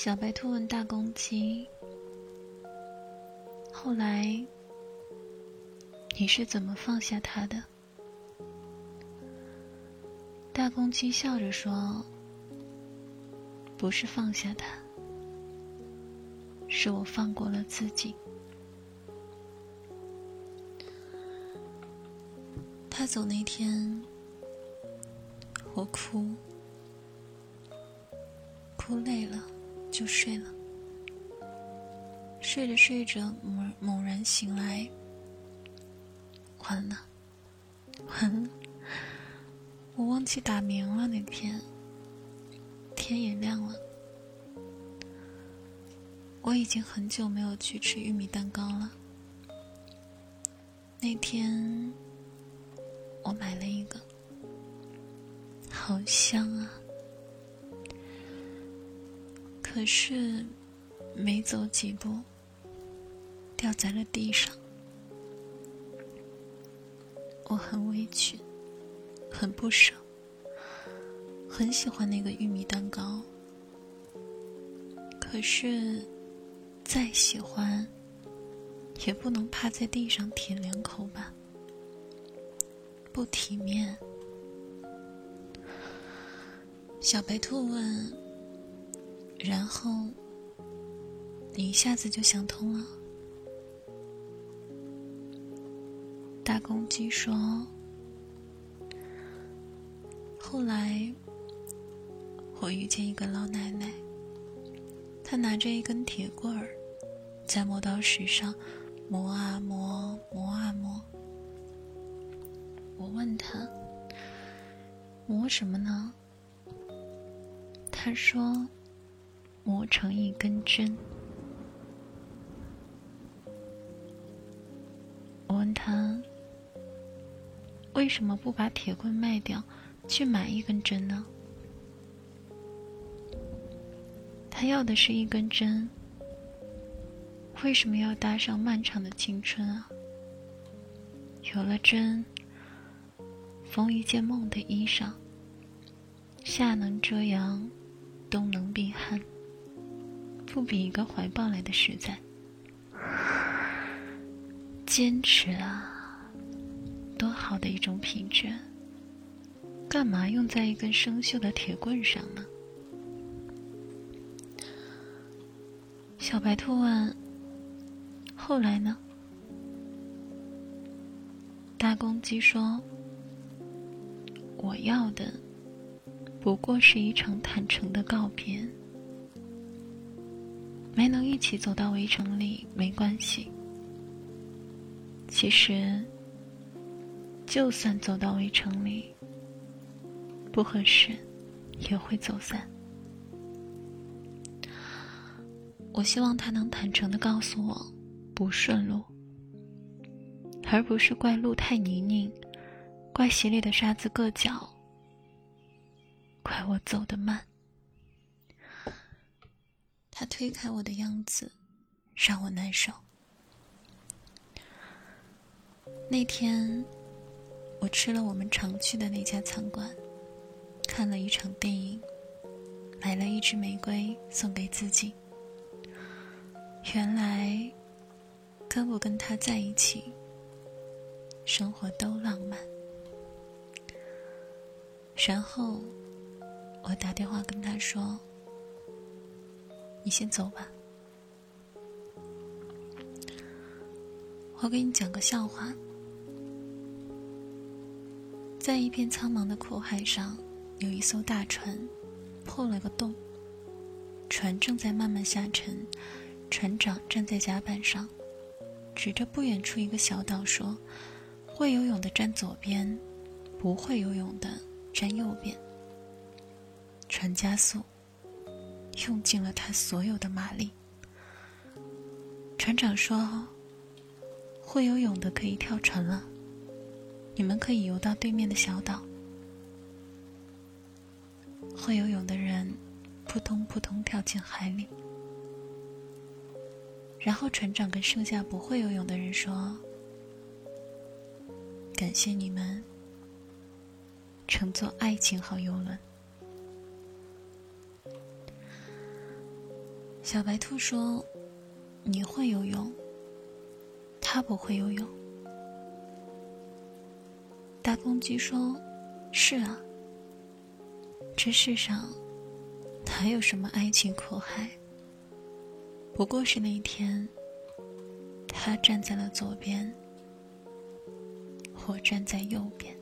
小白兔问大公鸡：“后来你是怎么放下他的？”大公鸡笑着说：“不是放下他，是我放过了自己。”他走那天，我哭，哭累了就睡了。睡着睡着，猛猛然醒来，完了，完了，我忘记打鸣了。那天天也亮了，我已经很久没有去吃玉米蛋糕了。那天。我买了一个，好香啊！可是没走几步，掉在了地上。我很委屈，很不舍，很喜欢那个玉米蛋糕。可是再喜欢，也不能趴在地上舔两口吧。不体面。小白兔问：“然后，你一下子就想通了？”大公鸡说：“后来，我遇见一个老奶奶，她拿着一根铁棍儿，在磨刀石上磨啊磨，磨啊磨。”我问她：“磨什么呢？”他说：“磨成一根针。”我问他：“为什么不把铁棍卖掉，去买一根针呢？”他要的是一根针，为什么要搭上漫长的青春啊？有了针。缝一件梦的衣裳，夏能遮阳，冬能避寒，不比一个怀抱来的实在。坚持啊，多好的一种品质！干嘛用在一根生锈的铁棍上呢？小白兔问：“后来呢？”大公鸡说。我要的不过是一场坦诚的告别。没能一起走到围城里没关系。其实，就算走到围城里，不合适也会走散。我希望他能坦诚的告诉我不顺路，而不是怪路太泥泞。怪鞋里的沙子硌脚，怪我走得慢。他推开我的样子，让我难受。那天，我吃了我们常去的那家餐馆，看了一场电影，买了一支玫瑰送给自己。原来，跟不跟他在一起，生活都浪漫。然后，我打电话跟他说：“你先走吧。”我给你讲个笑话。在一片苍茫的苦海上，有一艘大船，破了个洞，船正在慢慢下沉。船长站在甲板上，指着不远处一个小岛说：“会游泳的站左边，不会游泳的。”站右边，船加速，用尽了他所有的马力。船长说：“会游泳的可以跳船了，你们可以游到对面的小岛。”会游泳的人扑通扑通跳进海里，然后船长跟剩下不会游泳的人说：“感谢你们。”乘坐爱情号游轮，小白兔说：“你会游泳，他不会游泳。”大公鸡说：“是啊，这世上哪有什么爱情苦海？不过是那天，他站在了左边，我站在右边。”